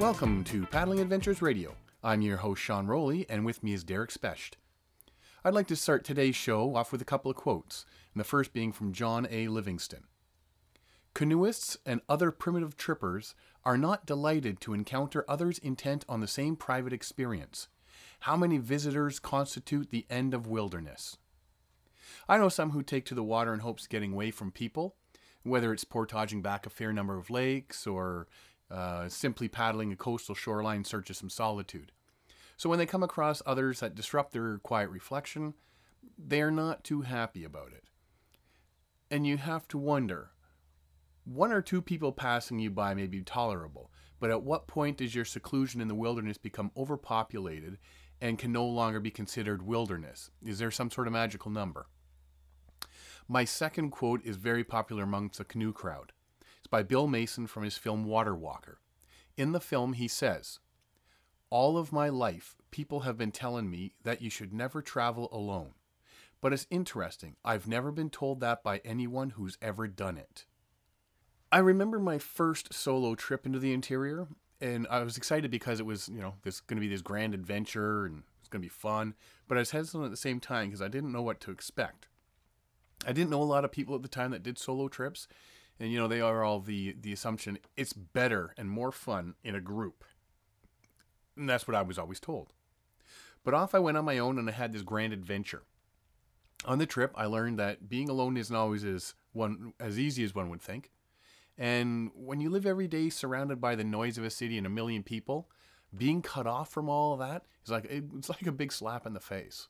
Welcome to Paddling Adventures Radio. I'm your host, Sean Rowley, and with me is Derek Specht. I'd like to start today's show off with a couple of quotes, and the first being from John A. Livingston. Canoeists and other primitive trippers are not delighted to encounter others intent on the same private experience. How many visitors constitute the end of wilderness? I know some who take to the water in hopes of getting away from people, whether it's portaging back a fair number of lakes or uh, simply paddling a coastal shoreline in search of some solitude. So when they come across others that disrupt their quiet reflection, they're not too happy about it. And you have to wonder one or two people passing you by may be tolerable, but at what point does your seclusion in the wilderness become overpopulated and can no longer be considered wilderness? Is there some sort of magical number? My second quote is very popular amongst the canoe crowd. By Bill Mason from his film Water Walker. In the film, he says, All of my life, people have been telling me that you should never travel alone. But it's interesting, I've never been told that by anyone who's ever done it. I remember my first solo trip into the interior, and I was excited because it was, you know, this going to be this grand adventure and it's going to be fun. But I was hesitant at the same time because I didn't know what to expect. I didn't know a lot of people at the time that did solo trips, and you know they are all the the assumption it's better and more fun in a group. And that's what I was always told. But off I went on my own and I had this grand adventure. On the trip, I learned that being alone isn't always as one as easy as one would think. And when you live every day surrounded by the noise of a city and a million people, being cut off from all of that is like it's like a big slap in the face.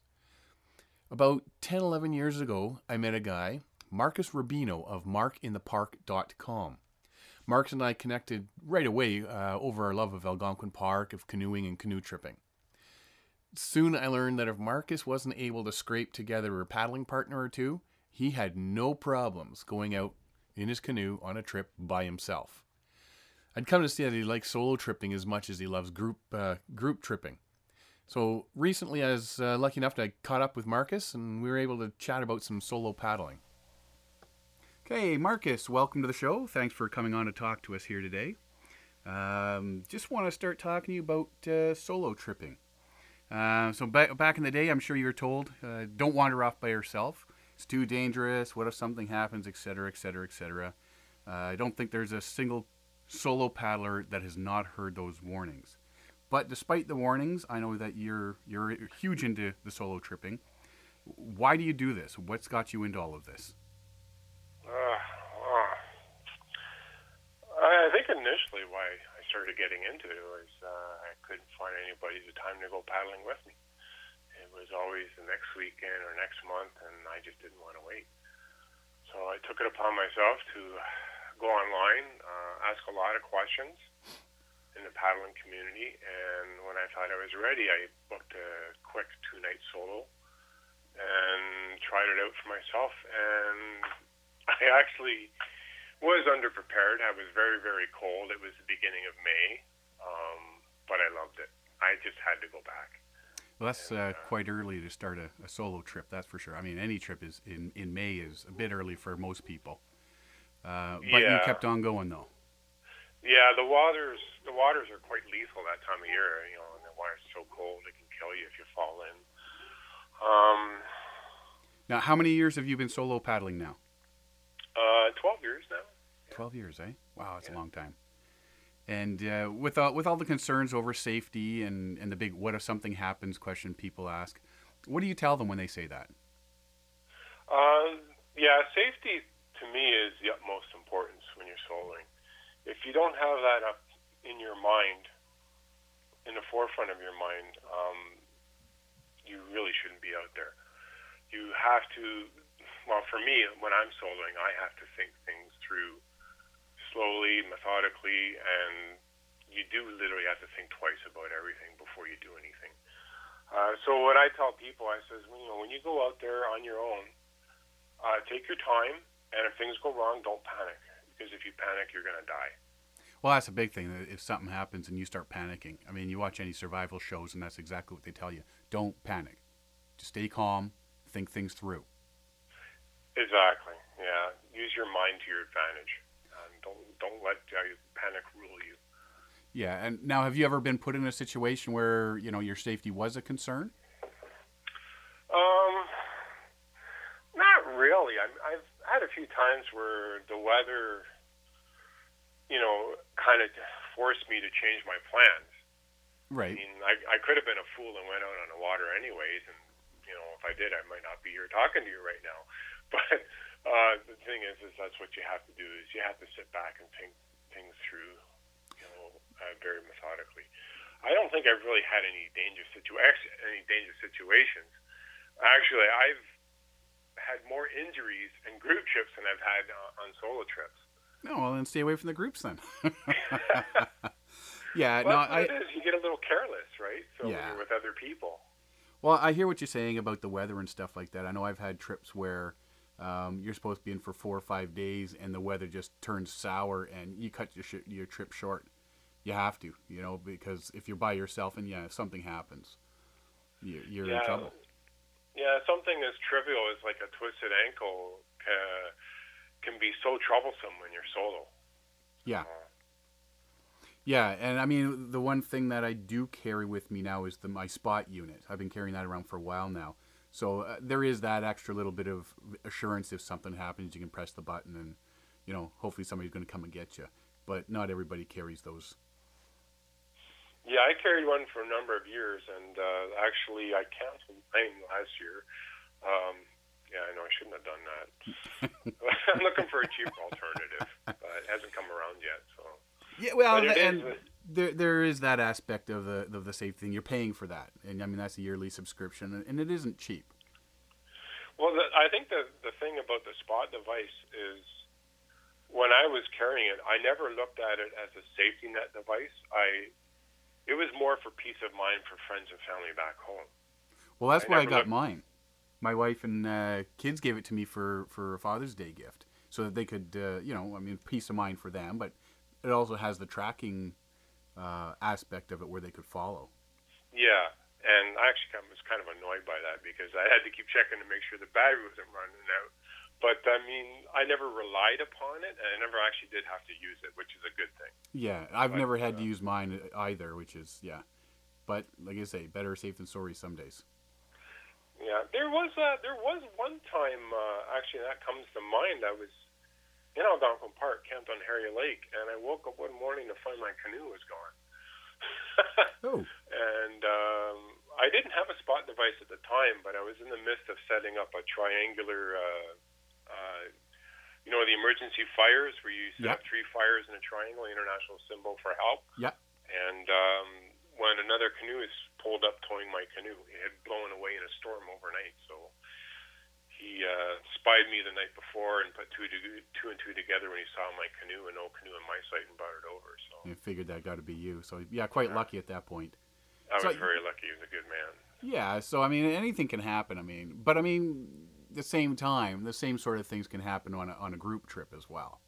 About 10, 11 years ago, I met a guy, Marcus Rubino of markinthepark.com. Marcus and I connected right away uh, over our love of Algonquin Park, of canoeing and canoe tripping. Soon I learned that if Marcus wasn't able to scrape together a paddling partner or two, he had no problems going out in his canoe on a trip by himself. I'd come to see that he likes solo tripping as much as he loves group uh, group tripping. So recently, I was uh, lucky enough to caught up with Marcus, and we were able to chat about some solo paddling. Okay, Marcus, welcome to the show. Thanks for coming on to talk to us here today. Um, just want to start talking to you about uh, solo tripping. Uh, so back back in the day, I'm sure you were told, uh, don't wander off by yourself it's too dangerous. What if something happens, etc., etc., etc. I don't think there's a single solo paddler that has not heard those warnings. But despite the warnings, I know that you're you're huge into the solo tripping. Why do you do this? What's got you into all of this? Uh, uh, I think initially why I started getting into it was uh, I couldn't find anybody the time to go paddling with me It was always the next weekend or next month, and I just didn't want to wait. So I took it upon myself to go online, uh, ask a lot of questions in the paddling community, and when I thought I was ready, I booked a quick two-night solo and tried it out for myself, and I actually was underprepared. I was very, very cold. It was the beginning of May, um, but I loved it. I just had to go back. Well, that's uh, quite early to start a, a, solo trip. That's for sure. I mean, any trip is in, in May is a bit early for most people. Uh, but yeah. you kept on going though. Yeah, the waters the waters are quite lethal that time of year. You know, and the water's so cold it can kill you if you fall in. Um, now, how many years have you been solo paddling now? Uh, twelve years now. Twelve years, eh? Wow, that's yeah. a long time. And uh, with all, with all the concerns over safety and, and the big "what if something happens" question people ask, what do you tell them when they say that? Uh, yeah, safety to me is the utmost importance when you're soloing. If you don't have that up in your mind, in the forefront of your mind, um, you really shouldn't be out there. You have to, well, for me, when I'm soloing, I have to think things through slowly, methodically, and you do literally have to think twice about everything before you do anything. Uh, so what I tell people, I says, you know, when you go out there on your own, uh, take your time, and if things go wrong, don't panic because if you panic, you're going to die. Well, that's a big thing. If something happens and you start panicking, I mean, you watch any survival shows, and that's exactly what they tell you: don't panic, just stay calm, think things through. Exactly. Yeah. Use your mind to your advantage don't don't let uh, panic rule you. Yeah, and now have you ever been put in a situation where you know your safety was a concern? Um, not really. i I've had a few times where the weather, you know, kind of forced me to change my plans. Right. I mean, I, I could have been a fool and went out on the water anyways, and you know, if I did, I might not be here talking to you right now. But uh, the thing is, is that's what you have to do is you have to sit back and think things through, you know, uh, very methodically. I don't think I've really had any dangerous situ- any dangerous situations. Actually, I've had more injuries in group trips than I've had uh, on solo trips. No, well then stay away from the groups then. yeah, well, no, I. It is. You get a little careless, right? So yeah. with other people. Well, I hear what you're saying about the weather and stuff like that. I know I've had trips where um, you're supposed to be in for four or five days, and the weather just turns sour, and you cut your sh- your trip short. You have to, you know, because if you're by yourself, and yeah, if something happens, you're, you're yeah. in trouble. Yeah, something as trivial as like a twisted ankle can, can be so troublesome when you're solo. Yeah. Uh, yeah, and I mean the one thing that I do carry with me now is the my spot unit. I've been carrying that around for a while now, so uh, there is that extra little bit of assurance if something happens, you can press the button and you know hopefully somebody's going to come and get you. But not everybody carries those. Yeah, I carried one for a number of years, and uh, actually I canceled mine last year. Um, yeah, I know I shouldn't have done that. I'm looking for a cheaper alternative, but it hasn't come around yet. So. Yeah, well, and there there is that aspect of the of the safety thing. You're paying for that, and I mean that's a yearly subscription, and it isn't cheap. Well, the, I think the the thing about the spot device is when I was carrying it, I never looked at it as a safety net device. I it was more for peace of mind for friends and family back home. Well, that's I why I got looked... mine. My wife and uh, kids gave it to me for for a Father's Day gift, so that they could, uh, you know, I mean, peace of mind for them, but it also has the tracking uh, aspect of it where they could follow. Yeah, and I actually was kind of annoyed by that because I had to keep checking to make sure the battery wasn't running out. But I mean, I never relied upon it, and I never actually did have to use it, which is a good thing. Yeah, I've but, never had uh, to use mine either, which is yeah. But like I say, better safe than sorry some days. Yeah, there was uh, there was one time uh, actually that comes to mind. I was in Algonquin Park, camped on Harrier Lake, and I woke up one morning to find my canoe was gone. oh. And um, I didn't have a spot device at the time, but I was in the midst of setting up a triangular, uh, uh, you know, the emergency fires where you set yep. up three fires in a triangle, international symbol for help. Yeah. And um, when another canoe is pulled up towing my canoe, it had blown away in a storm overnight. So he uh, spied me the night before and put two, to, two and two together when he saw my canoe and no canoe in my sight and brought it over. So he figured that got to be you. So yeah, quite yeah. lucky at that point. I so, was very lucky. He was a good man. Yeah. So I mean, anything can happen. I mean, but I mean, the same time, the same sort of things can happen on a, on a group trip as well.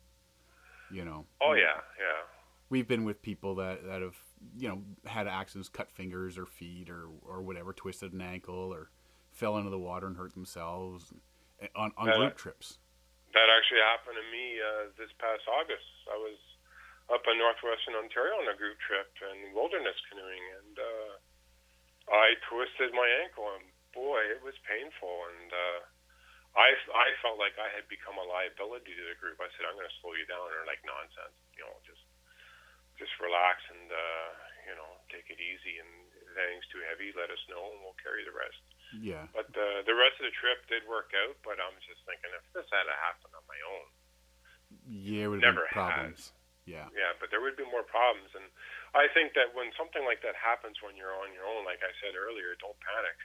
You know. Oh yeah, yeah. We've been with people that, that have you know had accidents, cut fingers or feet or or whatever, twisted an ankle or fell into the water and hurt themselves on, on that, group trips. That actually happened to me uh, this past August. I was up in northwestern Ontario on a group trip and wilderness canoeing, and uh, I twisted my ankle, and boy, it was painful. And uh, I I felt like I had become a liability to the group. I said, I'm going to slow you down, or like nonsense, you know, just just relax and uh, you know take it easy. And if anything's too heavy, let us know, and we'll carry the rest. Yeah. But uh, the rest of the trip did work out. But I'm just thinking, if this had to happen on my own, yeah, it would never been problems. Has. Yeah. Yeah, but there would be more problems, and I think that when something like that happens when you're on your own, like I said earlier, don't panic.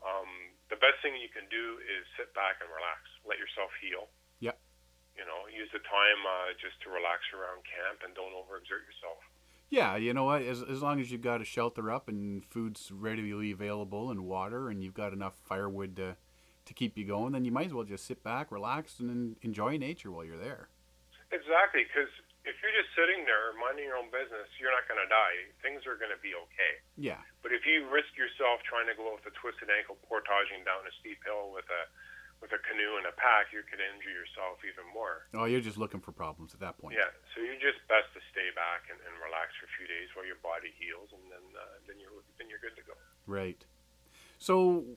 Um, the best thing you can do is sit back and relax, let yourself heal. Yep. You know, use the time uh, just to relax around camp and don't overexert yourself. Yeah, you know what? As, as long as you've got a shelter up and food's readily available and water and you've got enough firewood to, to keep you going, then you might as well just sit back, relax, and enjoy nature while you're there. Exactly, because if you're just sitting there minding your own business, you're not going to die. Things are going to be okay. Yeah. But if you risk yourself trying to go with a twisted ankle portaging down a steep hill with a with a canoe and a pack, you could injure yourself even more. Oh, you're just looking for problems at that point. Yeah, so you're just best to stay back and, and relax for a few days while your body heals, and then uh, then you're then you're good to go. Right. So,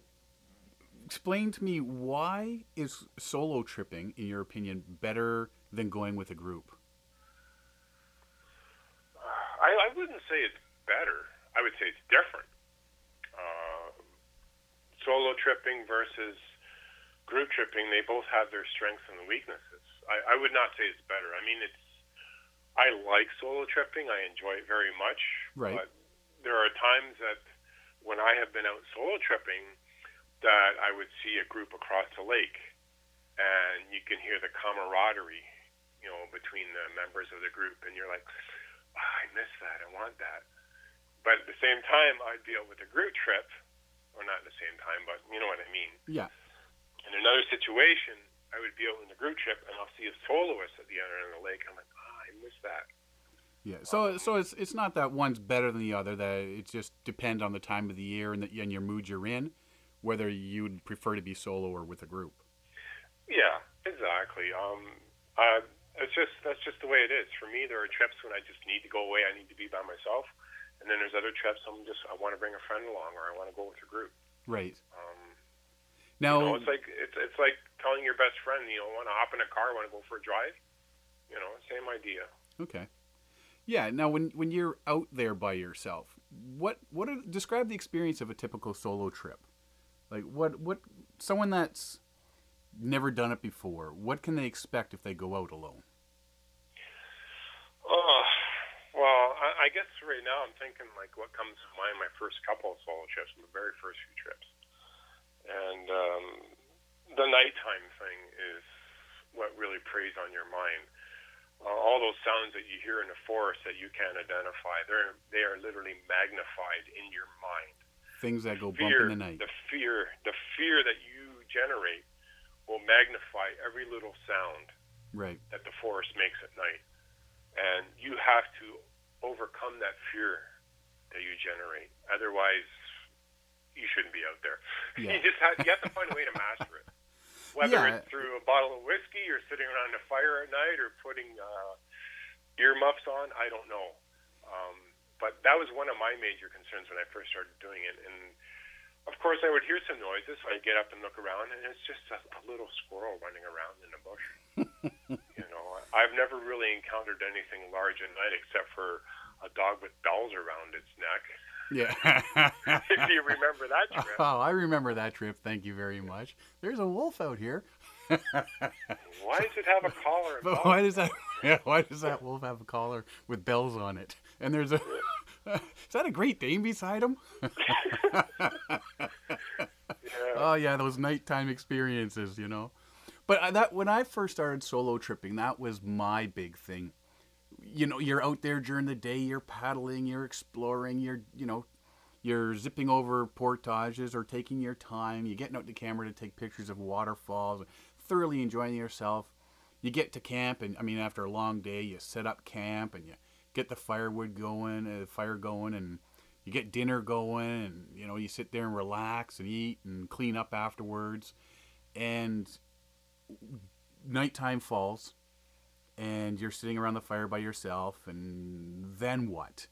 explain to me why is solo tripping, in your opinion, better than going with a group? I, I wouldn't say it's better. I would say it's different. Uh, solo tripping versus group tripping, they both have their strengths and the weaknesses. I, I would not say it's better. I mean, it's I like solo tripping. I enjoy it very much. Right. But there are times that when I have been out solo tripping, that I would see a group across the lake, and you can hear the camaraderie, you know, between the members of the group, and you're like, oh, I miss that. I want that. But at the same time, I'd be out with a group trip, or not at the same time, but you know what I mean. Yeah. In another situation, I would be out in the group trip, and I'll see a soloist at the other end of the lake. I'm like, oh, I miss that. Yeah. So so it's it's not that one's better than the other. That it just depends on the time of the year and the, and your mood you're in, whether you'd prefer to be solo or with a group. Yeah, exactly. Um, uh, it's just that's just the way it is. For me, there are trips when I just need to go away. I need to be by myself, and then there's other trips I'm just I want to bring a friend along or I want to go with a group. Right. Um, Now. you know, it's like it's it's like telling your best friend, you know, want to hop in a car, want to go for a drive. You know, same idea. Okay. Yeah. Now, when when you're out there by yourself, what what are, describe the experience of a typical solo trip? Like what what someone that's never done it before, what can they expect if they go out alone? Oh, well, I, I guess right now I'm thinking like what comes to mind my first couple of solo trips, my very first few trips, and um, the nighttime thing is what really preys on your mind. Uh, all those sounds that you hear in the forest that you can't identify, they're they are literally magnified in your mind. Things that go bump Fear, in the night. the fear, the fear that you generate will magnify every little sound Right. that the forest makes at night. And you have to overcome that fear that you generate. Otherwise, you shouldn't be out there. Yeah. You just have, you have to find a way to master it. Whether Yeah. it's through a bottle of whiskey or sitting around a fire at night or putting uh, earmuffs on, I don't know. Um, but that was one of my major concerns when I first started doing it. And of course, I would hear some noises, so I'd get up and look around, and it's just a, a little squirrel running around in a bush. you know, I've never really encountered anything large at night except for a dog with bells around its neck. Yeah. if you remember that trip. Oh, I remember that trip. Thank you very much. There's a wolf out here. Why does it have a collar But why does that? Yeah, why does that wolf have a collar with bells on it? And there's a. Is that a Great Dane beside him? Yeah. Oh yeah, those nighttime experiences, you know. But uh, that when I first started solo tripping, that was my big thing. You know, you're out there during the day, you're paddling, you're exploring, you're you know, you're zipping over portages or taking your time. You're getting out the camera to take pictures of waterfalls, thoroughly enjoying yourself. You get to camp, and I mean, after a long day, you set up camp and you get the firewood going, uh, fire going, and you get dinner going, and you know, you sit there and relax and eat and clean up afterwards. And nighttime falls, and you're sitting around the fire by yourself, and then what?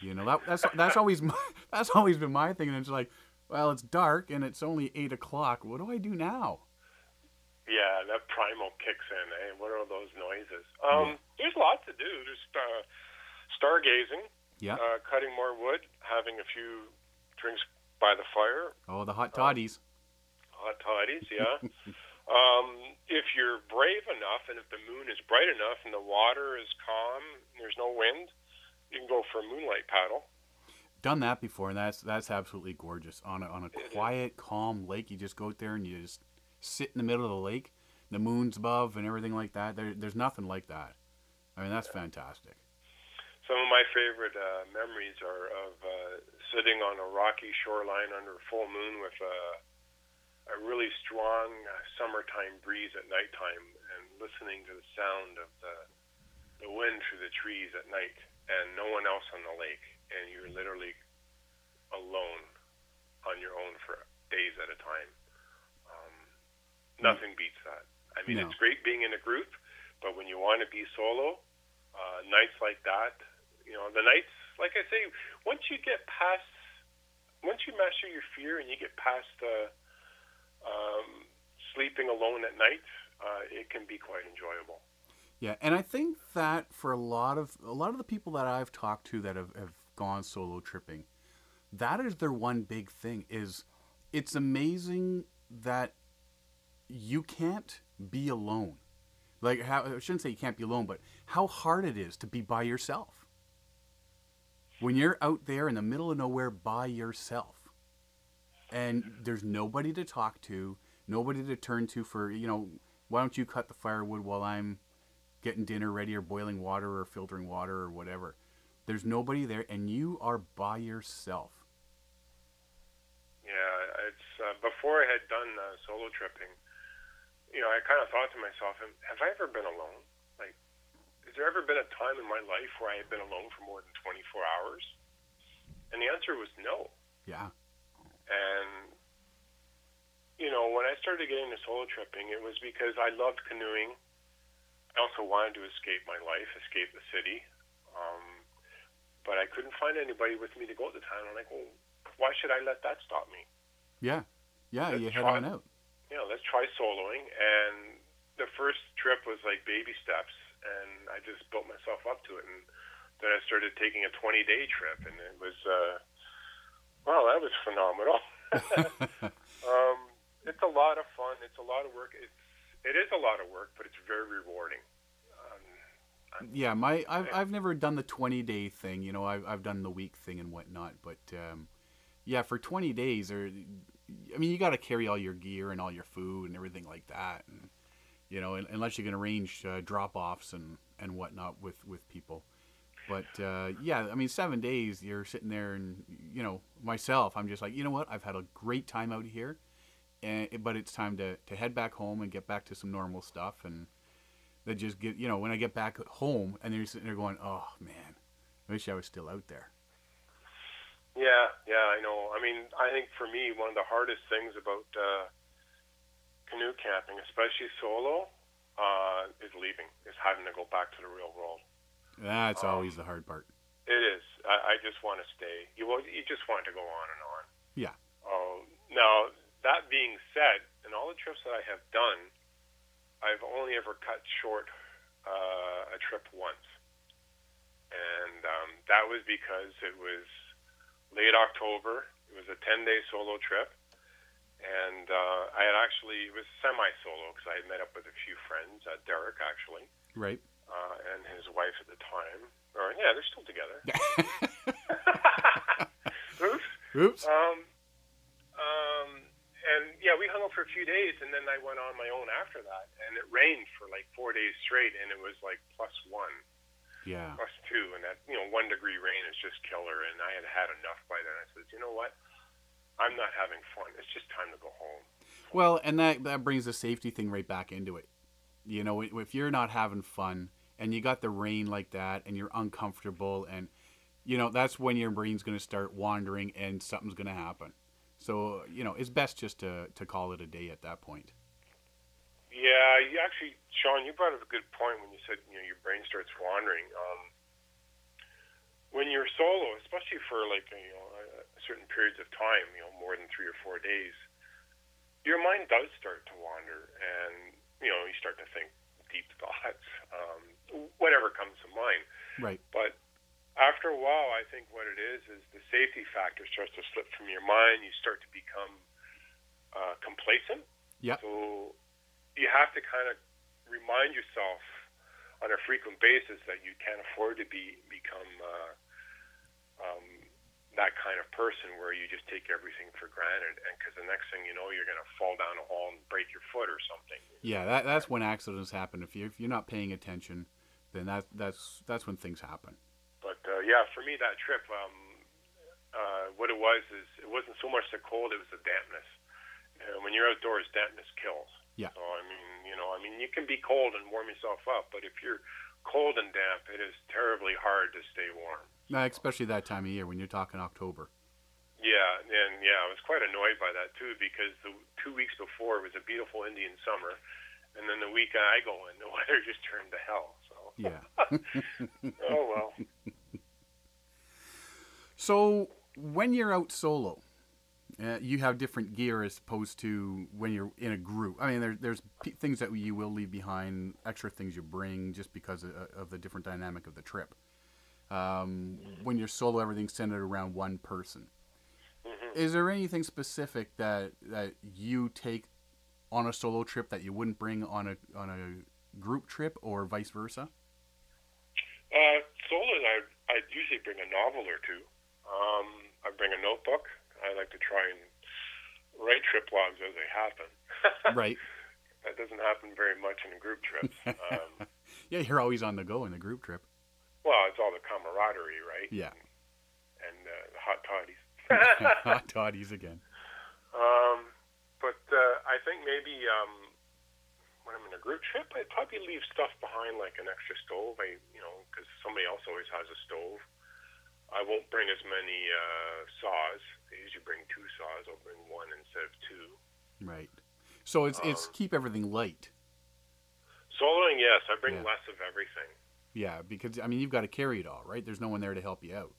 You know, that, that's that's always my, that's always been my thing. And it's like, well, it's dark and it's only eight o'clock. What do I do now? Yeah, that primal kicks in. Eh? What are those noises? Um, There's lots to do. There's uh, stargazing, Yeah. uh, cutting more wood, having a few drinks by the fire, Oh, the hot toddies. hot toddies, yeah. um, if you're brave enough and if the moon is bright enough and the water is calm, and there's no wind, you can go for a moonlight paddle. Done that before, and that's that's absolutely gorgeous. On a on a quiet, calm lake, you just go out there and you just sit in the middle of the lake. The moon's above and everything like that. There, there's nothing like that. I mean, that's fantastic. Some of my favorite uh, memories are of uh, sitting on a rocky shoreline under a full moon with a, a really strong uh, summertime breeze at nighttime and listening to the sound of the, the wind through the trees at night and no one else on the lake. And you're literally alone on your own for days at a time. Um, Nothing beats that. I mean, No. it's great being in a group, but when you want to be solo, uh, nights like that, you know, the nights, like I say, once you get past, once you master your fear and you get past uh, um, sleeping alone at night, uh, it can be quite enjoyable. Yeah, and I think that for a lot of a lot of the people that I've talked to that have, have gone solo tripping, that is their one big thing is it's amazing that you can't be alone. Like how I shouldn't say you can't be alone, but how hard it is to be by yourself. When you're out there in the middle of nowhere by yourself and there's nobody to talk to, nobody to turn to for, you know, why don't you cut the firewood while I'm getting dinner ready or boiling water or filtering water or whatever. There's nobody there and you are by yourself. Yeah, it's uh, before I had done uh, solo tripping. You know, I kind of thought to myself, "Have I ever been alone? Like, has there ever been a time in my life where I had been alone for more than 24 hours?" And the answer was no. Yeah. And you know, when I started getting into solo tripping, it was because I loved canoeing. I also wanted to escape my life, escape the city. Um, but I couldn't find anybody with me to go at the time. I'm like, well, why should I let that stop me? Yeah. Yeah, Let's you head try- on out. know, let's try soloing. And the first trip was like baby steps, and I just built myself up to it. And then I started taking a 20 day trip, and it was, uh, wow, that was phenomenal. um, it's a lot of fun. It's a lot of work. It's it is a lot of work, but it's very rewarding. Um, yeah, my I've I've never done the twenty day thing. You know, I've I've done the week thing and whatnot. But um, yeah, for twenty days, or I mean, you got to carry all your gear and all your food and everything like that. And you know, unless you can arrange uh, drop offs and and whatnot with with people. But uh, yeah, I mean, seven days you're sitting there, and you know, myself, I'm just like, you know what? I've had a great time out here, and but it's time to to head back home and get back to some normal stuff and that just get you know when I get back home and they're sitting there going, oh man, I wish I was still out there. Yeah, yeah, I know. I mean, I think for me, one of the hardest things about uh, canoe camping, especially solo, uh, is leaving, is having to go back to the real world. That's Um, always the hard part. It is. I, I just want to stay. You you just want to go on and on. Yeah. Um, now that being said, in all the trips that I have done, I've only ever cut short uh, a trip once, and um, that was because it was late October. It was a ten day solo trip, and uh, I had actually it was semi solo because I had met up with a few friends, uh, Derek actually, Right. Uh, and his wife at the time. Or yeah, they're still together. Oops. Oops. Um, um, and yeah, we hung out for a few days, and then I went on my own after that. And it rained for like four days straight, and it was like plus one, Yeah. plus two, and that you know one degree rain is just killer. And I had had enough by then. I said, you know what? I'm not having fun. It's just time to go home. Well, and that that brings the safety thing right back into it. You know, if you're not having fun and you got the rain like that and you're uncomfortable and you know, that's when your brain's going to start wandering and something's going to happen. So, you know, it's best just to to call it a day at that point. Yeah, you actually, Sean, you brought up a good point when you said you know your brain starts wandering. Um, when you're solo, especially for like you know certain periods of time, you know more than three or four days, your mind does start to wander, and you know you start to think deep thoughts, um, whatever comes to mind. Right. But after a while, I think what it is is the safety factor starts to slip from your mind. You start to become uh, complacent. Yeah. So you have to kind of remind yourself on a frequent basis that you can't afford to be become uh, um, that kind of person where you just take everything for granted, and because the next thing you know, you're going to fall down a hole and break your foot or something. Yeah, that that's when accidents happen. If you if you're not paying attention, then that that's that's when things happen. But uh, yeah, for me that trip, um, uh, what it was is it wasn't so much the cold; it was the dampness. And when you're outdoors, dampness kills. Yeah. So I mean, you know, I mean, you can be cold and warm yourself up, but if you're cold and damp, it is terribly hard to stay warm. Uh, especially that time of year when you're talking October. Yeah, and yeah, I was quite annoyed by that too because the two weeks before it was a beautiful Indian summer, and then the week I go in, the weather just turned to hell. Yeah. oh well. So when you're out solo, uh, you have different gear as opposed to when you're in a group. I mean, there, there's p- things that you will leave behind, extra things you bring just because of, of the different dynamic of the trip. Um, when you're solo, everything's centered around one person. Is there anything specific that that you take on a solo trip that you wouldn't bring on a on a group trip, or vice versa? Uh, solo, I I usually bring a novel or two. Um, I bring a notebook. I like to try and write trip logs as they happen. right. That doesn't happen very much in a group trips. Um, Yeah, you're always on the go in a group trip. well, it's all the camaraderie, right? Yeah. And uh, the hot toddies. Hot toddies again. Um, but uh, I think maybe um, when I'm in a group trip, I'd probably leave stuff behind, like an extra stove. I, you know, because somebody else always has a stove. I won't bring as many uh, saws. I usually bring two saws. I'll bring one instead of two. Right. So it's it's Um, keep everything light. Soloing, yes, I bring Yeah. less of everything. Yeah, because I mean you've got to carry it all, right? There's no one there to help you out.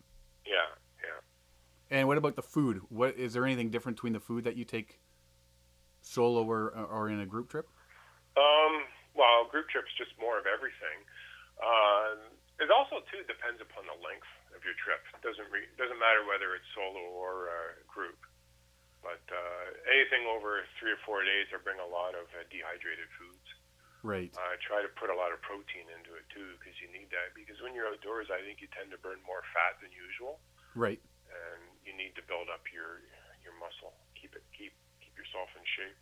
Yeah, yeah. And what about the food? What is there anything different between the food that you take solo or or in a group trip? Um, well, group trips just more of everything. Uh, it also too depends upon the length of your trip. It doesn't re- doesn't matter whether it's solo or uh, group. But uh, anything over three or four days, I bring a lot of uh, dehydrated foods. Right. I try to put a lot of protein into it too, because you need that. Because when you're outdoors, I think you tend to burn more fat than usual, Right. and you need to build up your your muscle. Keep it keep keep yourself in shape.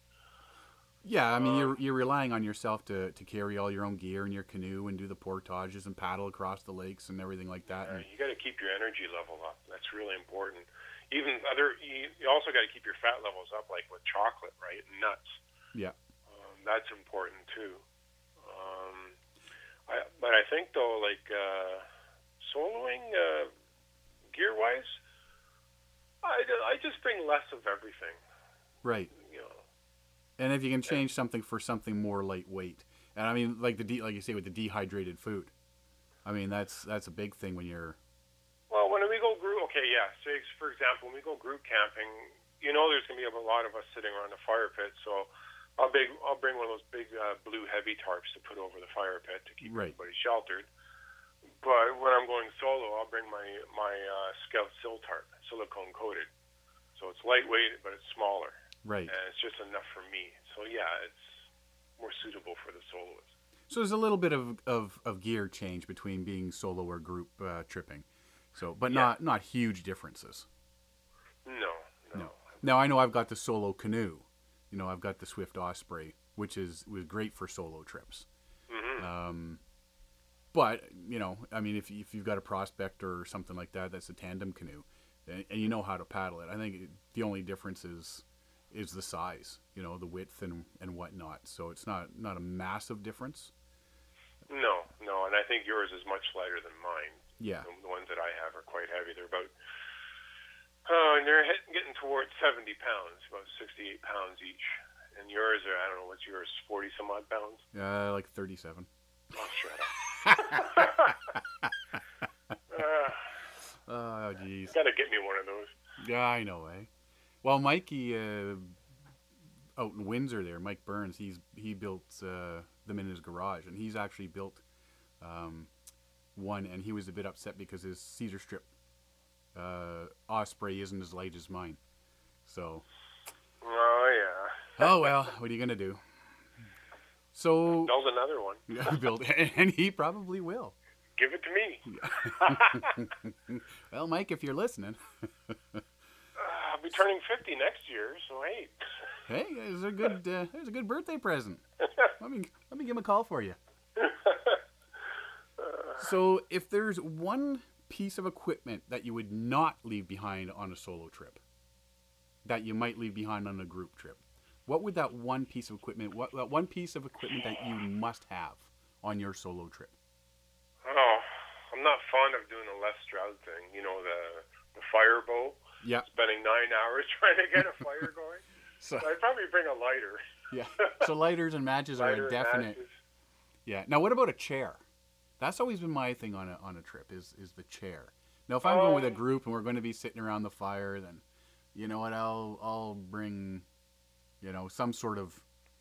Yeah, I mean Um, you're you're relying on yourself to, to carry all your own gear in your canoe and do the portages and paddle across the lakes and everything like that. Uh, And, you got to keep your energy level up. That's really important. Even other, you, you also got to keep your fat levels up, like with chocolate, right? Nuts. Yeah. Um, that's important too. Um, I, but I think though, like uh, soloing, uh, gear wise, I, I just bring less of everything. right. And if you can change something for something more lightweight, and I mean like the de- like you say with the dehydrated food, I mean that's that's a big thing when you're Well, when we go group, okay, yeah. Say for example, when we go group camping, you know, there's gonna be a lot of us sitting around the fire pit. So I'll big, I'll bring one of those big uh, blue heavy tarps to put over the fire pit to keep Right. everybody sheltered. But when I'm going solo, I'll bring my my uh, Scout Sil tarp, silicone coated. So it's lightweight, but it's smaller, right. and it's just enough for me. So yeah, it's more suitable for the soloist. So there's a little bit of, of, of gear change between being solo or group uh, tripping, so but Yeah. not not huge differences. No, no. No. Now I know I've got the solo canoe, you know I've got the Swift Osprey, which is was great for solo trips. Mm-hmm. Um, but you know, I mean, if if you've got a prospect or something like that, that's a tandem canoe, and, and you know how to paddle it. I think it, the only difference is is the size, you know, the width and and whatnot. So it's not not a massive difference. No, no, and I think yours is much lighter than mine. Yeah, The, the ones that I have are quite heavy. They're about, oh, and they're getting towards 70 pounds, about 68 pounds each. And yours are, I don't know, what's yours, 40 some odd pounds? uh, like thirty-seven. Oh, shut up. uh, Oh, jeez. gotta get me one of those. Yeah, I know, eh? Well, Mikey uh, out in Windsor there, Mike Burns, he's he built uh, them in his garage, and he's actually built um, one, and he was a bit upset because his cedar strip uh, Osprey isn't as light as mine. So, Oh, yeah. oh well, what are you gonna do? So, Build another one. yeah, build, and he probably will. Give it to me. Well, Mike, if you're listening, I'll be turning 50 next year, so hey. hey, there's a good uh, there's a good birthday present. Let me let me give him a call for you. So, if there's one piece of equipment that you would not leave behind on a solo trip, that you might leave behind on a group trip, what would that one piece of equipment, what that one piece of equipment that you must have on your solo trip? Oh, I'm not fond of doing the Les Stroud thing. You know, the the fire bow. Yeah. spending nine hours trying to get a fire going. So So I'd probably bring a lighter. yeah. So lighters and matches are Lighter a definite. matches. Yeah. Now, what about a chair? That's always been my thing on a on a trip is is the chair. Now, if I'm going with a Um, group and we're going to be sitting around the fire, then you know what? I'll I'll bring, you know, some sort of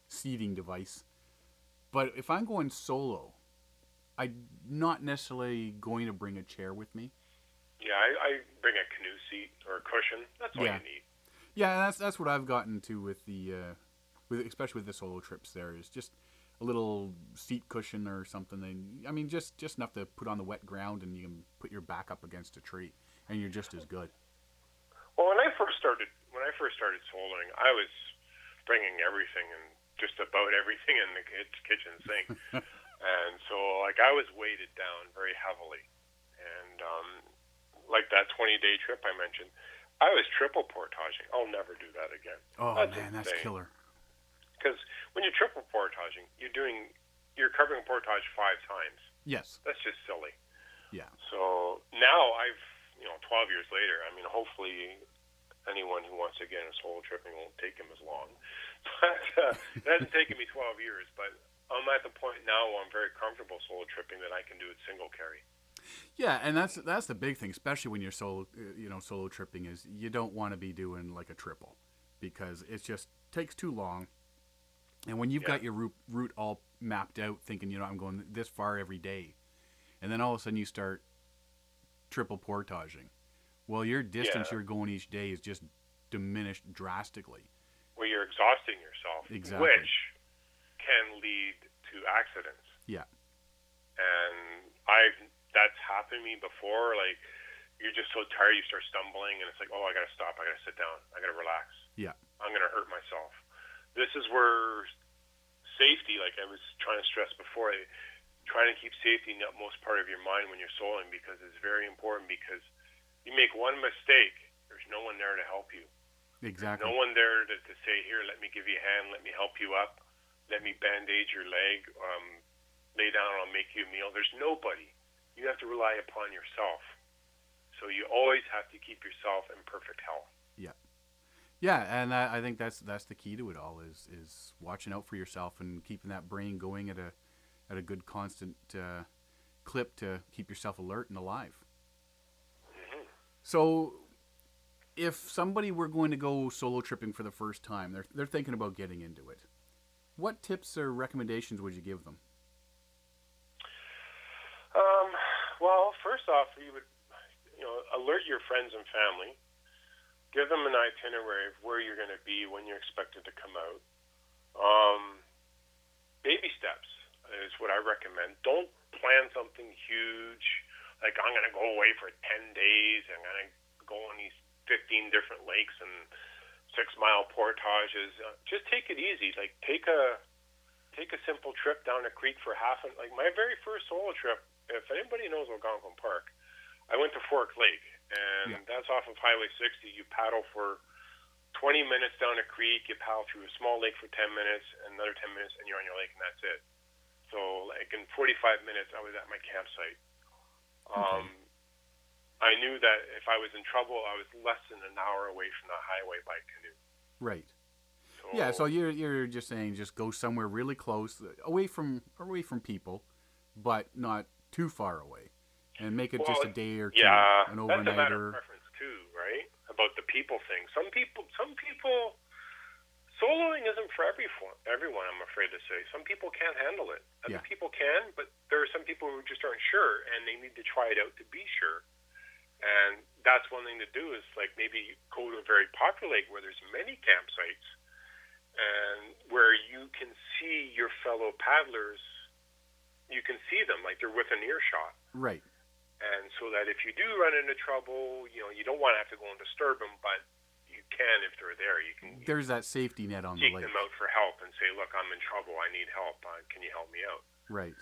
seating device. But if I'm going solo, I'm not necessarily going to bring a chair with me. Yeah, I, I bring a canoe seat or a cushion. That's all Yeah. you need. Yeah, that's that's what I've gotten to with the, uh, with especially with the solo trips. There is just a little seat cushion or something. And I mean, just just enough to put on the wet ground, and you can put your back up against a tree, and you're just as good. Well, when I first started, when I first started soloing, I was bringing everything and just about everything in the kit- kitchen sink, and so like I was weighted down very heavily, and um, like that 20 day trip I mentioned, I was triple portaging. I'll never do that again. Oh That's man, that's killer. Because when you're triple portaging, you're doing, you're covering portage five times. Yes. That's just silly. Yeah. So now I've, you know, 12 years later, I mean, hopefully anyone who wants to get into solo tripping won't take him as long. But uh, it hasn't taken me 12 years, but I'm at the point now where I'm very comfortable solo tripping that I can do it single carry. Yeah, and that's that's the big thing, especially when you're solo, uh, you know, solo tripping is you don't want to be doing like a triple because it just takes too long. And when you've got your route route all mapped out, thinking you know I'm going this far every day, and then all of a sudden you start triple portaging, well, your distance Yeah. you're going each day is just diminished drastically. Where you're exhausting yourself, Exactly. which can lead to accidents. Yeah. And I've happened to me before. Like you're just so tired, you start stumbling, and it's like, oh, I gotta stop. I gotta sit down. I gotta relax. Yeah. I'm gonna hurt myself. This is where safety, like I was trying to stress before, I, trying to keep safety in the utmost part of your mind when you're soloing because it's very important. Because you make one mistake, there's no one there to help you. Exactly. No one there to, to say, here, let me give you a hand, let me help you up, let me bandage your leg, um, lay down, I'll make you a meal. There's nobody. You have to rely upon yourself. So you always have to keep yourself in perfect health. Yeah, Yeah, and that, I think that's that's the key to it all is is watching out for yourself and keeping that brain going at a at a good constant uh, clip to keep yourself alert and alive. So, if somebody were going to go solo tripping for the first time, they're they're thinking about getting into it. What tips or recommendations would you give them? Um, well, first off, you would, you know, alert your friends and family. Give them an itinerary of where you're going to be when you're expected to come out. Um, baby steps is what I recommend. Don't plan something huge, like I'm going to go away for 10 days. I'm going to go on these 15 different lakes and six mile portages. Uh, just take it easy. Like take a take a simple trip down a creek for half an like my very first solo trip. If anybody knows Algonquin Park, I went to Fork Lake, and Yeah. that's off of Highway 60. You paddle for 20 minutes down a creek. You paddle through a small lake for 10 minutes, and another 10 minutes, and you're on your lake, and that's it. So, like in 45 minutes, I was at my campsite. Um, I knew that if I was in trouble, I was less than an hour away from the highway by canoe. Right. So, Yeah. So you're you're just saying just go somewhere really close, away from away from people, but not too far away, and make it just a day or two, yeah, an that's a matter overnighter. of preference too, right? About the people thing. Some people, some people, soloing isn't for everyone. Everyone, I'm afraid to say. Some people can't handle it. Other Yeah. people can, but there are some people who just aren't sure, and they need to try it out to be sure. And that's one thing to do is like maybe go to a very popular lake where there's many campsites, and where you can see your fellow paddlers. You can see them like they're within earshot Right. and so that if you do run into trouble, you know, you don't want to have to go and disturb them, but you can if they're there. You can There's that safety net on the lake. seek them out for help and say, "Look, I'm in trouble. I need help. Uh, can you help me out?" Right.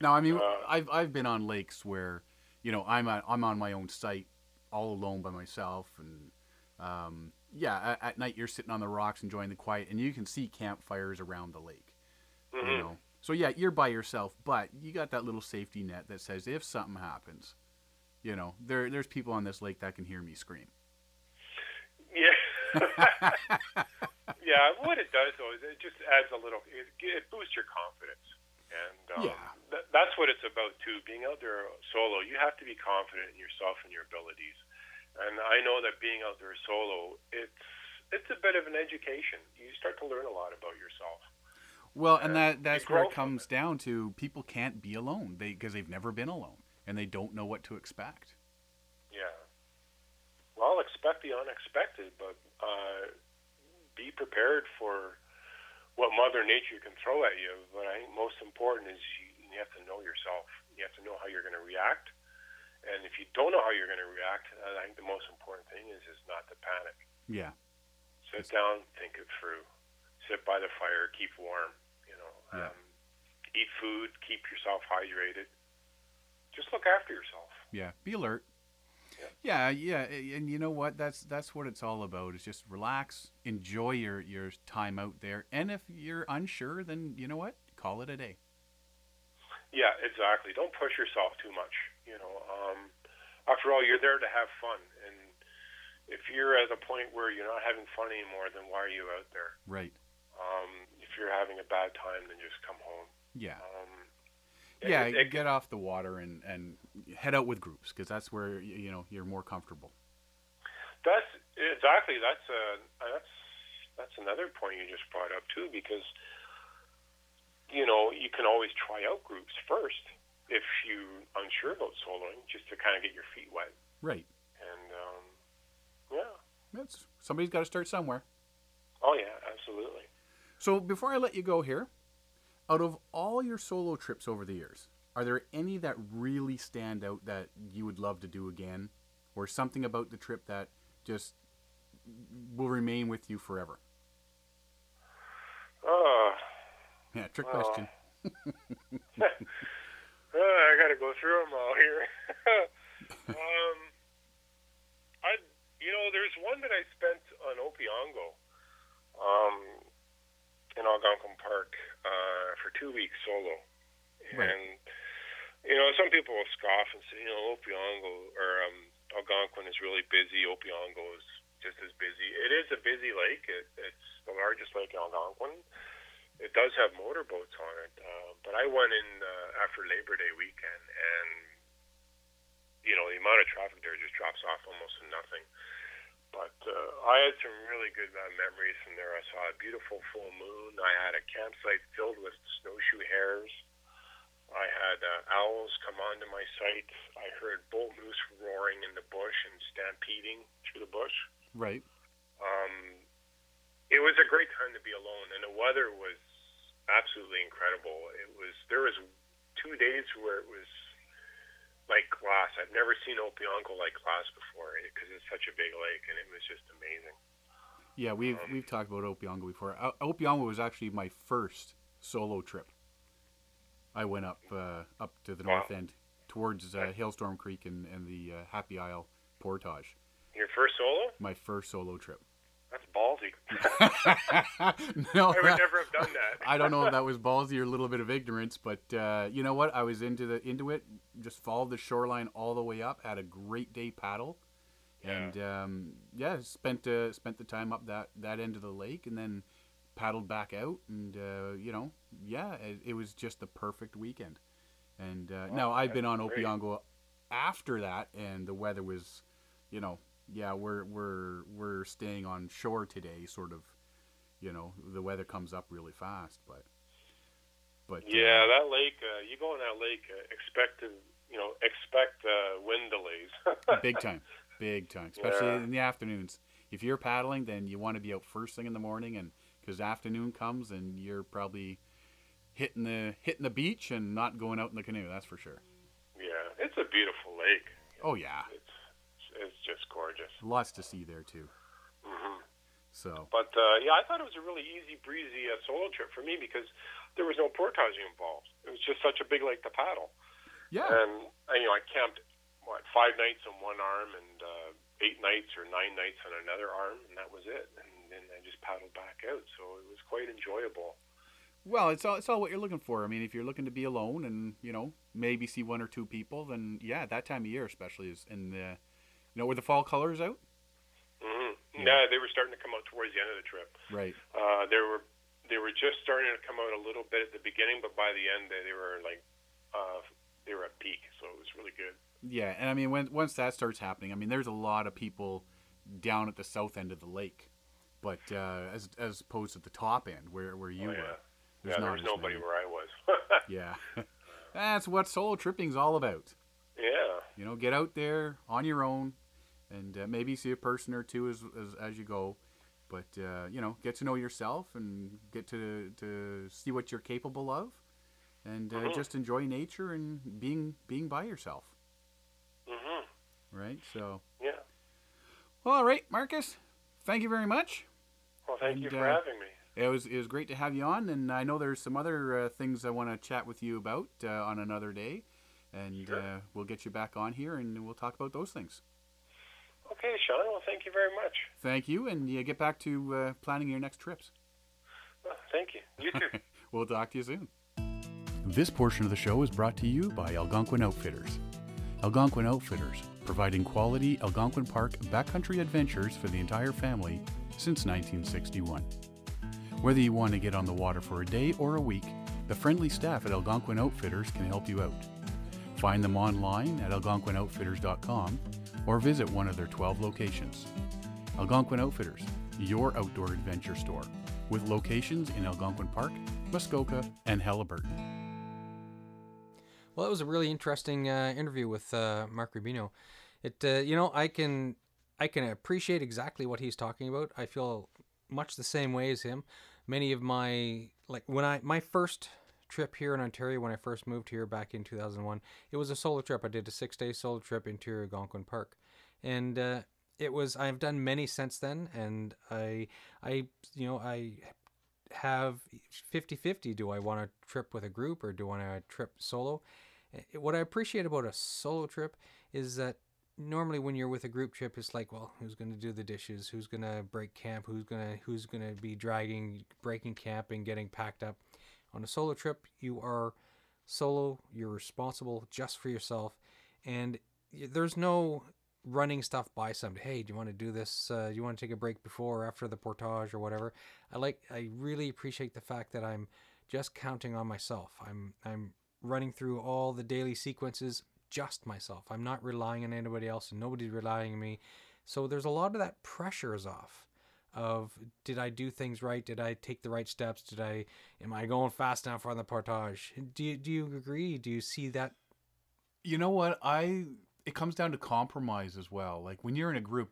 Now, I mean, Uh, I've I've been on lakes where, you know, I'm at, I'm on my own site, all alone by myself, and um, yeah, at, at night you're sitting on the rocks enjoying the quiet, and you can see campfires around the lake. You Mhm. know, so yeah, you're by yourself, but you got that little safety net that says if something happens, you know, there there's people on this lake that can hear me scream. yeah, yeah, what it does though is it just adds a little. It, it boosts your confidence, and um, Yeah. th- that's what it's about too. Being out there solo, you have to be confident in yourself and your abilities. And I know that being out there solo, it's it's a bit of an education. You start to learn a lot about yourself. Well, and that that's where it comes down to people can't be alone. They because they've never been alone and they don't know what to expect. Yeah. Well, expect the unexpected, but uh, be prepared for what Mother Nature can throw at you. But I think most important is you, you have to know yourself. You have to know how you're going to react. And if you don't know how you're going to react, uh, I think the most important thing is is not to panic. Yeah. Sit down, think it through. Sit by the fire, keep warm. Yeah. um, eat food, keep yourself hydrated. Just look after yourself. Yeah. Be alert. Yeah. Yeah, yeah, and you know what? That's that's what it's all about. Is just relax, enjoy your your time out there, and if you're unsure, then you know what? Call it a day. Yeah, exactly. Don't push yourself too much. You know, um, after all, you're there to have fun, and if you're at a point where you're not having fun anymore, then why are you out there? Right. Um, you're having a bad time, then just come home. Yeah. Um, Yeah. it- it- get off the water and and head out with groups because that's where you know you're more comfortable. That's exactly that's a that's that's another point you just brought up too because you know you can always try out groups first if you unsure about soloing just to kind of get your feet wet Right. and um, yeah That's somebody's got to start somewhere. oh yeah absolutely So before I let you go here, out of all your solo trips over the years, are there any that really stand out that you would love to do again, or something about the trip that just will remain with you forever? uh, Yeah, trick Well, question. uh, I got to go through them all here. Um, I you know there's one that I spent on Opeongo um, in Algonquin Park uh, for two weeks solo. Right. And, you know, some people will scoff and say, you know, Opeongo or um, Algonquin is really busy. Opeongo is just as busy. It is a busy lake. It, it's the largest lake in Algonquin. It does have motorboats on it. Uh, but I went in uh, after Labor Day weekend, and, you know, the amount of traffic there just drops off almost to nothing. But uh, I had some really good uh, memories from there. I saw a beautiful full moon. I had a campsite filled with snowshoe hares. I had uh, owls come onto my site. I heard bull moose roaring in the bush and stampeding through the bush. Right. Um, it was a great time to be alone, and the weather was absolutely incredible. It was there was two days where it was like glass. I've never seen Opeongo like glass before because it's such a big lake, and it was just amazing. Yeah, we've Um, we've talked about Opeongo before. O- Opeongo was actually my first solo trip. I went up uh, up to the Wow. north end towards uh, Hailstorm Creek and, and the uh, Happy Isle portage. Your first solo? My first solo trip. That's ballsy. no, I would never have done that. I don't know if that was ballsy or a little bit of ignorance, but uh, you know what? I was into the into it. Just followed the shoreline all the way up. Had a great day paddle, and um, yeah, spent uh, spent the time up that that end of the lake, and then paddled back out. And uh, you know, yeah, it, it was just the perfect weekend. And uh, now I've been on that's. Opeongo after that, and the weather was, you know, yeah, we're we're we're staying on shore today, sort of. You know, the weather comes up really fast, but but uh, Yeah, that lake. Uh, you go in that lake, uh, expect to, you know, expect uh, wind delays. big time, big time, especially Yeah. in the afternoons. If you're paddling, then you want to be out first thing in the morning, and because afternoon comes, and you're probably hitting the hitting the beach and not going out in the canoe. That's for sure. yeah, it's a beautiful lake. Oh yeah, It's it's just gorgeous. lots to see there too. hmm So But uh, yeah, I thought it was a really easy breezy uh, solo trip for me because there was no portaging involved. It was just such a big lake to paddle. yeah, And you know, I camped what five nights on one arm and uh, eight nights or nine nights on another arm, and that was it. And then I just paddled back out, so it was quite enjoyable. well, it's all it's all what you're looking for. I mean, if you're looking to be alone and you know maybe see one or two people, then yeah, that time of year especially is in the you know where the fall colors out. hmm No, they were starting to come out towards the end of the trip. Right. Uh, they were they were just starting to come out a little bit at the beginning, but by the end they, they were like uh, they were at peak, so it was really good. Yeah, and I mean, when once that starts happening, I mean, there's a lot of people down at the south end of the lake, but uh, as as opposed to the top end where where you Oh, yeah. were, yeah, there was nobody many. where I was. Yeah, that's what solo tripping's all about. yeah, You know, get out there on your own, and uh, maybe see a person or two as as, as you go. But uh, you know, get to know yourself and get to to see what you're capable of, and uh, Mhm. just enjoy nature and being being by yourself. mhm, Right. So, yeah. well, all right, Marcus. Thank you very much. Well, thank you for uh, having me. It was it was great to have you on, and I know there's some other uh, things I want to chat with you about uh, on another day, and Sure. uh, we'll get you back on here and we'll talk about those things. Okay, Sean. Well, thank you very much. Thank you, and you get back to uh, planning your next trips. Well, thank you. You too. We'll talk to you soon. This portion of the show is brought to you by Algonquin Outfitters. Algonquin Outfitters, providing quality Algonquin Park backcountry adventures for the entire family since 1961. Whether you want to get on the water for a day or a week, the friendly staff at Algonquin Outfitters can help you out. Find them online at algonquinoutfitters.com or visit one of their 12 locations. Algonquin Outfitters, your outdoor adventure store, with locations in Algonquin Park, Muskoka, and Haliburton. Well, that was a really interesting uh, interview with uh, Mark Rubino. It, uh, you know, I can, I can appreciate exactly what he's talking about. I feel much the same way as him. Many of my, like when I, my first trip here in Ontario, when I first moved here back in 2001, it was a solo trip. I did a six-day solo trip into Algonquin Park, and uh, it was. I've done many since then, and I, I, you know, I have 50-50 do i want to trip with a group or do i want to trip solo? Eh, what i appreciate about a solo trip is that normally when you're with a group trip it's like well who's going to do the dishes? Who's going to break camp? Who's going to who's going to be dragging breaking camp and getting packed up on a solo trip you are solo you're responsible just for yourself and there's no running stuff by somebody hey do you want to do this uh, do you want to take a break before or after the portage or whatever? I like i really appreciate the fact that i'm just counting on myself. I'm i'm running through all the daily sequences just myself. I'm not relying on anybody else and nobody's relying on me. So there's a lot of that pressure is off of did I do things right? Did I take the right steps? Did I am I going fast enough on the portage? Do you, do you agree? Do you see that? You know what? I it comes down to compromise as well. Like when you're in a group,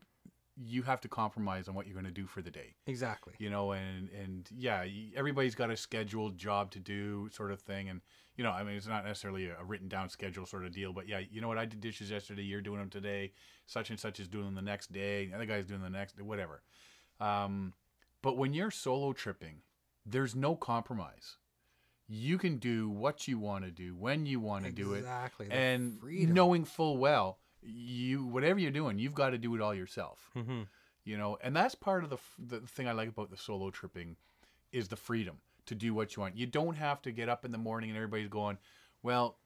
you have to compromise on what you're going to do for the day. Exactly. You know, and and yeah, everybody's got a scheduled job to do, sort of thing. And you know, I mean, it's not necessarily a, written down schedule sort of deal, but yeah, you know what? I did dishes yesterday. You're doing them today. Such and such is doing them the next day. The other guy's doing the next, whatever. Um, but when you're solo tripping, there's no compromise. You can do what you want to do when you want to do it Exactly. and freedom. knowing full well you whatever you're doing you've got to do it all yourself Mhm. you know and that's part of the the thing i like about the solo tripping is the freedom to do what you want you don't have to get up in the morning and everybody's going well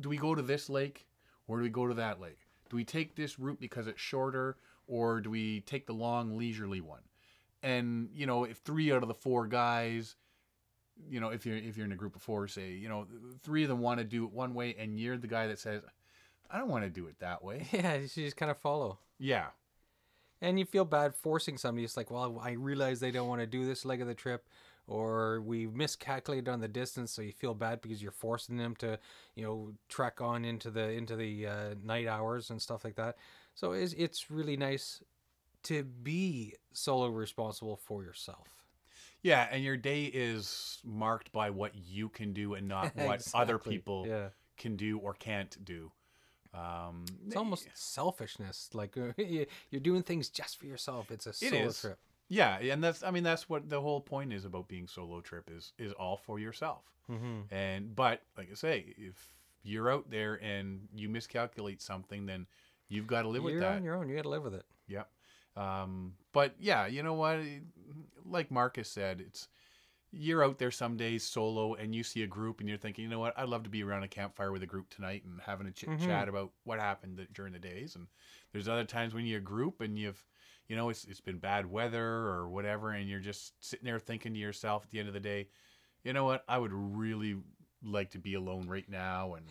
do we go to this lake or do we go to that lake do we take this route because it's shorter or do we take the long leisurely one and you know if three out of the four guys you know if you're if you're in a group of four say you know three of them want to do it one way and you're the guy that says i don't want to do it that way Yeah, you should just kind of follow. yeah And you feel bad forcing somebody. It's like, well, I realize they don't want to do this leg of the trip, or we miscalculated on the distance, so you feel bad because you're forcing them to, you know, trek on into the into the uh, night hours and stuff like that. So it's it's really nice to be solo responsible for yourself. yeah and your day is marked by what you can do and not what other people Yeah. can do or can't do um It's almost selfishness. Like you- you're doing things just for yourself. It's a solo trip. yeah and that's i mean that's what the whole point is about being solo trip is is all for yourself Mm-hmm. and but like i say if you're out there and you miscalculate something then you've got to live with You're that on your own. You got to live with it. Yep. Um, but yeah, you know what? Like Marcus said, it's you're out there some days solo and you see a group and you're thinking, you know what? I'd love to be around a campfire with a group tonight and having a chit chat about what happened during the days. And there's other times when you're a group and you've you know it's it's been bad weather or whatever, and you're just sitting there thinking to yourself at the end of the day, you know what, I would really like to be alone right now, and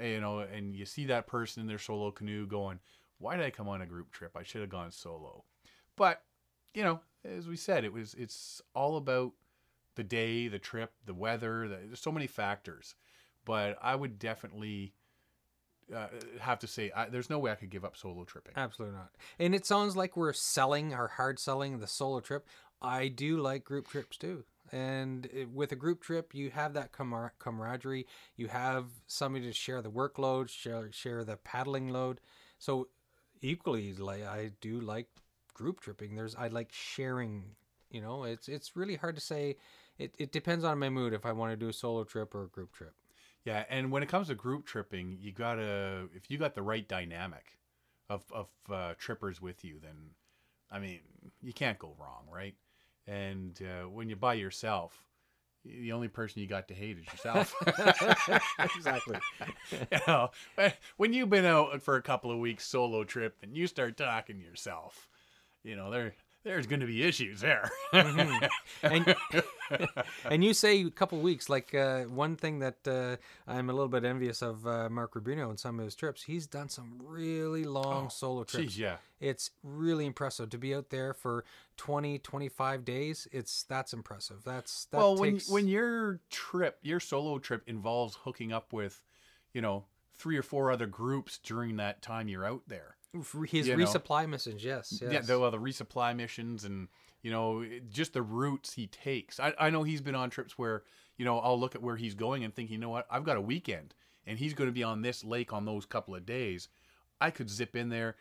you know, and you see that person in their solo canoe going, why did I come on a group trip? I should have gone solo. But you know, as we said, it was it's all about the day, the trip, the weather. The, there's so many factors, but I would definitely uh, have to say I, there's no way I could give up solo tripping. Absolutely not. And it sounds like we're selling or hard selling the solo trip. I do like group trips too. And it- with a group trip, you have that camar- camaraderie. You have somebody to share the workload, share share the paddling load. So equally, like I do like group tripping. There's I like sharing. You know, it's it's really hard to say. It it depends on my mood if I want to do a solo trip or a group trip. Yeah, and when it comes to group tripping, you gotta if you got the right dynamic of of uh, trippers with you, then I mean you can't go wrong, right? And uh, when you're by yourself, the only person you got to hate is yourself. exactly. you know, when- when you've been out for a couple of weeks solo trip and you start talking to yourself, you know there there's going to be issues there. and and you say a couple weeks like uh, one thing that uh, i'm a little bit envious of uh, mark rubino and some of his trips he's done some really long solo trips Jeez, yeah. it's really impressive to be out there for 20 25 days it's that's impressive that's that well, when takes, when your trip, your solo trip involves hooking up with, you know, three or four other groups during that time you're out there. His you know. resupply missions yes, yes. Yeah, the, well, the resupply missions and you know just the routes he takes. I, I know he's been on trips where you know I'll look at where he's going and think, you know what, I've got a weekend and he's going to be on this lake on those couple of days. I could zip in there,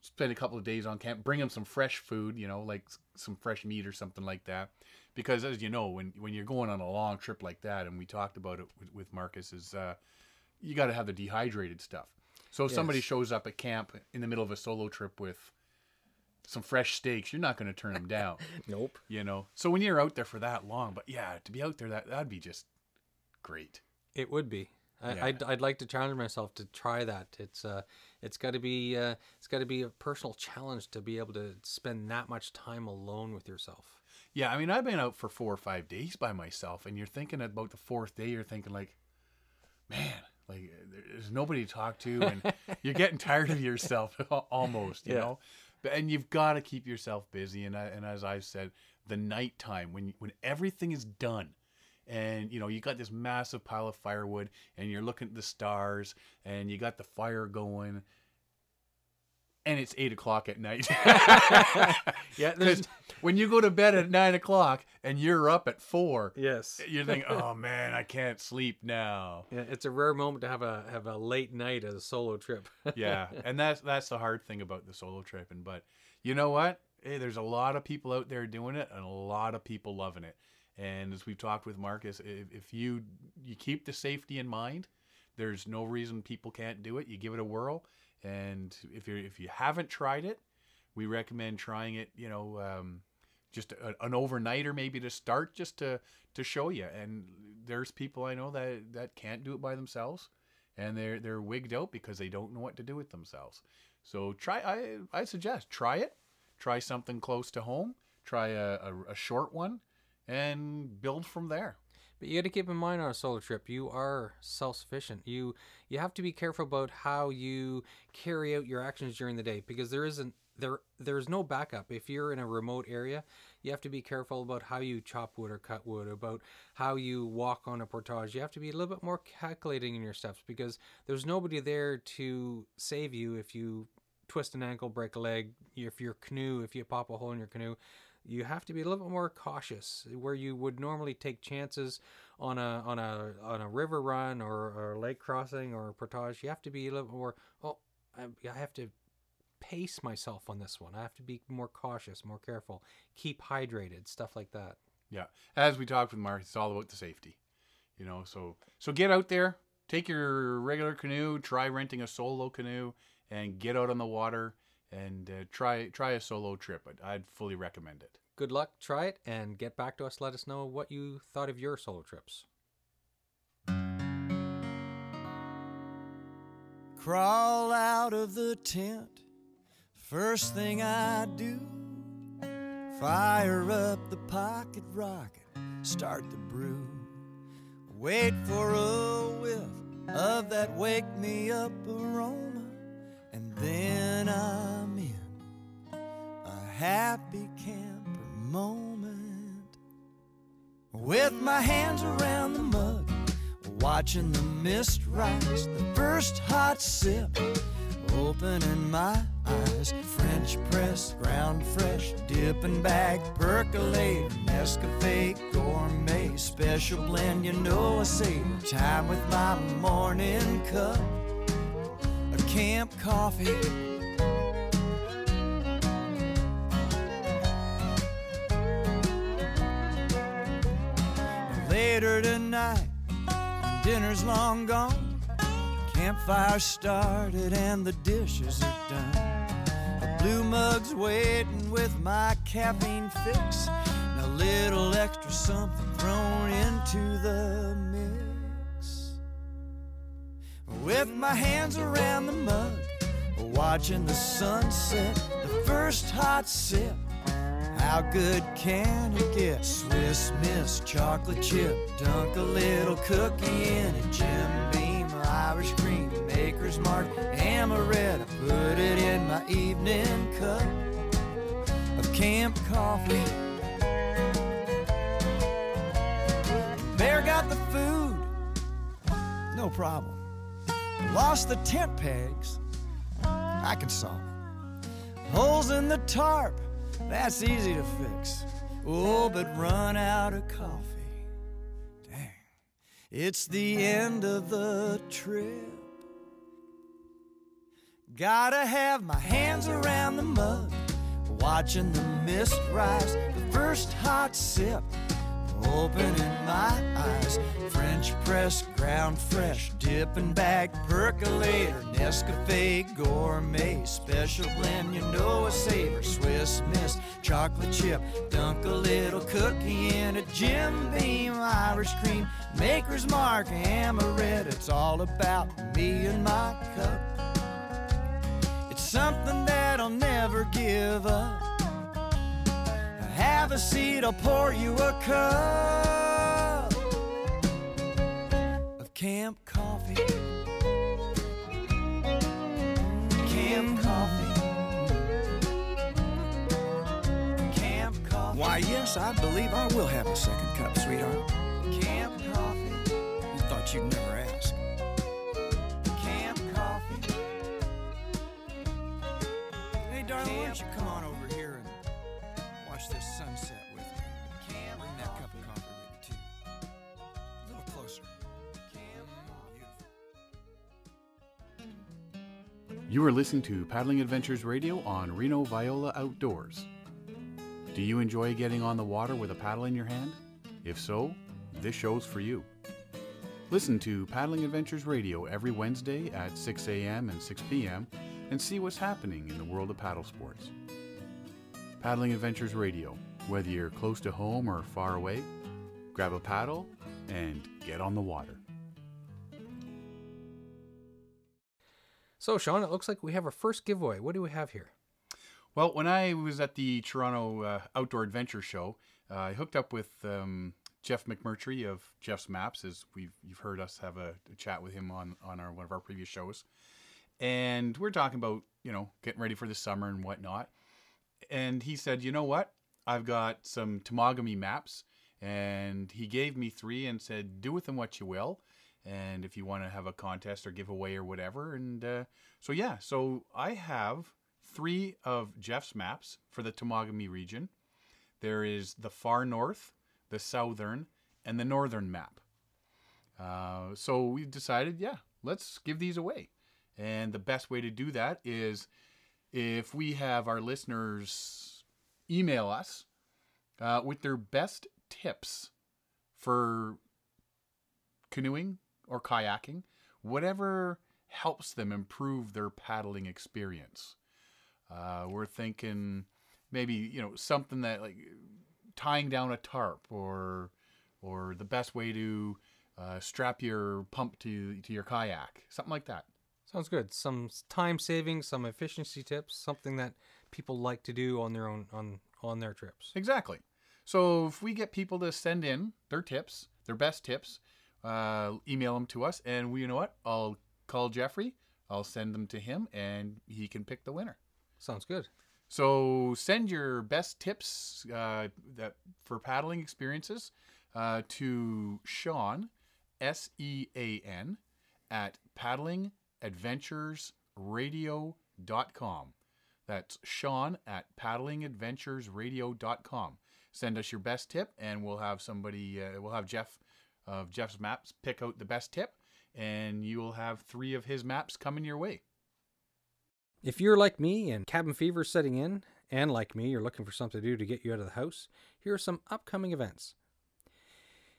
spend a couple of days on camp, bring him some fresh food, you know, like some fresh meat or something like that. Because as you know, when when you're going on a long trip like that, and we talked about it with, with Marcus, is uh, you got to have the dehydrated stuff. So if somebody shows up at camp in the middle of a solo trip with some fresh steaks, you're not going to turn them down, nope you know. So when you're out there for that long, but yeah, to be out there that that'd be just great. It would be. I, Yeah. I'd, I'd like to challenge myself to try that. It's uh, it's got to be uh, it's got to be a personal challenge to be able to spend that much time alone with yourself. Yeah, I mean, I've been out for four or five days by myself, and you're thinking about the fourth day, you're thinking like, man, like eh, there's nobody to talk to, and you're getting tired of yourself almost, you Yeah. know. But and you've got to keep yourself busy, and I, and as I've said, the nighttime when when everything is done. And you know you got this massive pile of firewood, and you're looking at the stars, and you got the fire going, and it's eight o'clock at night. Yeah, Because when you go to bed at nine o'clock and you're up at four, yes, you're thinking, "Oh man, I can't sleep now." yeah, it's a rare moment to have a have a late night as a solo trip. Yeah, and that's that's the hard thing about the solo tripping. But you know what? Hey, there's a lot of people out there doing it, and a lot of people loving it. And as we've talked with Marcus, if, if you you keep the safety in mind, there's no reason people can't do it. You give it a whirl, and if you if you haven't tried it, we recommend trying it. You know, um, just a, an overnighter maybe to start, just to to show you. And there's people I know that that can't do it by themselves, and they're they're wigged out because they don't know what to do with themselves. So try. I I suggest try it. Try something close to home. Try a, a, a short one, and build from there. But you got to keep in mind on a solo trip, you are self-sufficient. You you have to be careful about how you carry out your actions during the day because there isn't there there's no backup. If you're in a remote area, you have to be careful about how you chop wood or cut wood, about how you walk on a portage. You have to be a little bit more calculating in your steps because there's nobody there to save you if you twist an ankle, break a leg, if your canoe, if you pop a hole in your canoe you have to be a little bit more cautious where you would normally take chances on a on a on a river run or, or a lake crossing or a portage. You have to be a little more oh I, I have to pace myself on this one. I have to be more cautious more careful keep hydrated stuff like that. Yeah, as we talked with Mark, it's all about the safety. You know, so so get out there, take your regular canoe, try renting a solo canoe, and get out on the water and uh, try try a solo trip. I'd, I'd fully recommend it. good luck try it and get back to us let us know what you thought of your solo trips Crawl out of the tent. First thing I do Fire up the pocket rocket, start the brew. Wait for a whiff of that wake me up aroma, and then I'm in a happy camper moment. With my hands around the mug, watching the mist rise, the first hot sip, opening my eyes. French press, ground fresh, dipping back, percolate, Nescafe gourmet, special blend. You know I savor time with my morning cup A camp coffee. Later tonight, when dinner's long gone, campfire started and the dishes are done. A blue mug's waiting with my caffeine fix, and a little extra something thrown into the mix. With my hands around the mug, watching the sunset, the first hot sip. How good can it get? Swiss Miss chocolate chip, dunk a little cookie in it. Jim Beam, Irish cream, Maker's Mark, amaretto. Put it in my evening cup of camp coffee. Bear got the food, no problem. Lost the tent pegs, I can solve it. Holes in the tarp, that's easy to fix. Oh, but run out of coffee. Dang. It's the end of the trip. Gotta have my hands around the mug, watching the mist rise. The first hot sip, opening my eyes. French press, ground fresh, dipping back, percolator, Nescafe gourmet, special blend. You know a savor, Swiss Miss, chocolate chip, dunk a little cookie in a Jim Beam, Irish cream, Maker's Mark, amaretto. It's all about me and my cup. It's something that I'll never give up. Have a seat, I'll pour you a cup of camp coffee. Camp coffee. Camp coffee. Why, yes, I believe I will have a second cup, sweetheart. Camp coffee. You thought you'd never ask. Camp coffee. Hey, darling, why don't you come on over You are listening to Paddling Adventures Radio on Reno Viola Outdoors. Do you enjoy getting on the water with a paddle in your hand? If so, this show's for you. Listen to Paddling Adventures Radio every Wednesday at 6 a.m. and 6 p.m. and see what's happening in the world of paddle sports. Paddling Adventures Radio, whether you're close to home or far away, grab a paddle and get on the water. So, Sean, it looks like we have our first giveaway. What do we have here? Well, when I was at the Toronto uh, Outdoor Adventure Show, uh, I hooked up with um, Jeff McMurtry of Jeff's Maps, as we've you've heard us have a, a chat with him on on our one of our previous shows, and we're talking about you know getting ready for the summer and whatnot. And he said, you know what, I've got some Temagami maps, and he gave me three and said, do with them what you will. And if you want to have a contest or giveaway or whatever, and uh, so yeah, so I have three of Jeff's maps for the Temagami region. There is the far north, the southern, and the northern map. Uh, so we decided, yeah, let's give these away. And the best way to do that is if we have our listeners email us uh, with their best tips for canoeing or kayaking, whatever helps them improve their paddling experience. Uh, we're thinking maybe you know something that like tying down a tarp or or the best way to uh, strap your pump to to your kayak, something like that. Sounds good. Some time saving, some efficiency tips, something that people like to do on their own on on their trips. Exactly. So if we get people to send in their tips, their best tips, uh, email them to us, and we, you know what? I'll call Jeffrey. I'll send them to him, and he can pick the winner. Sounds good. So send your best tips uh, that for paddling experiences uh, to Sean, S E A N, at paddlingadventuresradio.com. That's Sean at paddlingadventuresradio.com. Send us your best tip, and we'll have somebody, uh, we'll have Jeff of Jeff's Maps pick out the best tip, and you will have three of his maps coming your way. If you're like me and cabin fever is setting in, and like me, you're looking for something to do to get you out of the house, here are some upcoming events.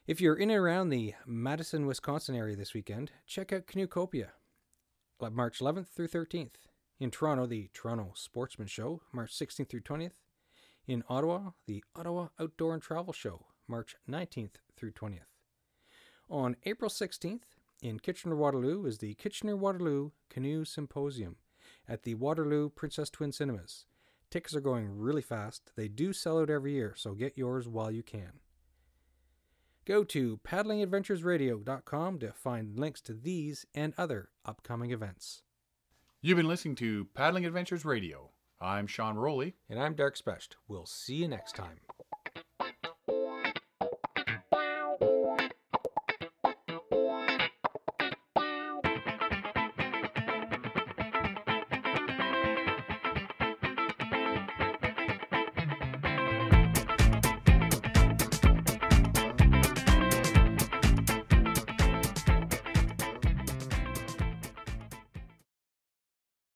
If you're in and around the Madison, Wisconsin area this weekend, check out Canoecopia, March 11th through 13th. In Toronto, the Toronto Sportsman Show, March 16th through 20th. In Ottawa, the Ottawa Outdoor and Travel Show, March 19th through 20th. On April 16th, in Kitchener Waterloo, is the Kitchener Waterloo Canoe Symposium at the Waterloo Princess Twin Cinemas. Tickets are going really fast. They do sell out every year, so get yours while you can. Go to paddlingadventuresradio.com to find links to these and other upcoming events. You've been listening to Paddling Adventures Radio. I'm Sean Rowley. And I'm Derek Specht. We'll see you next time.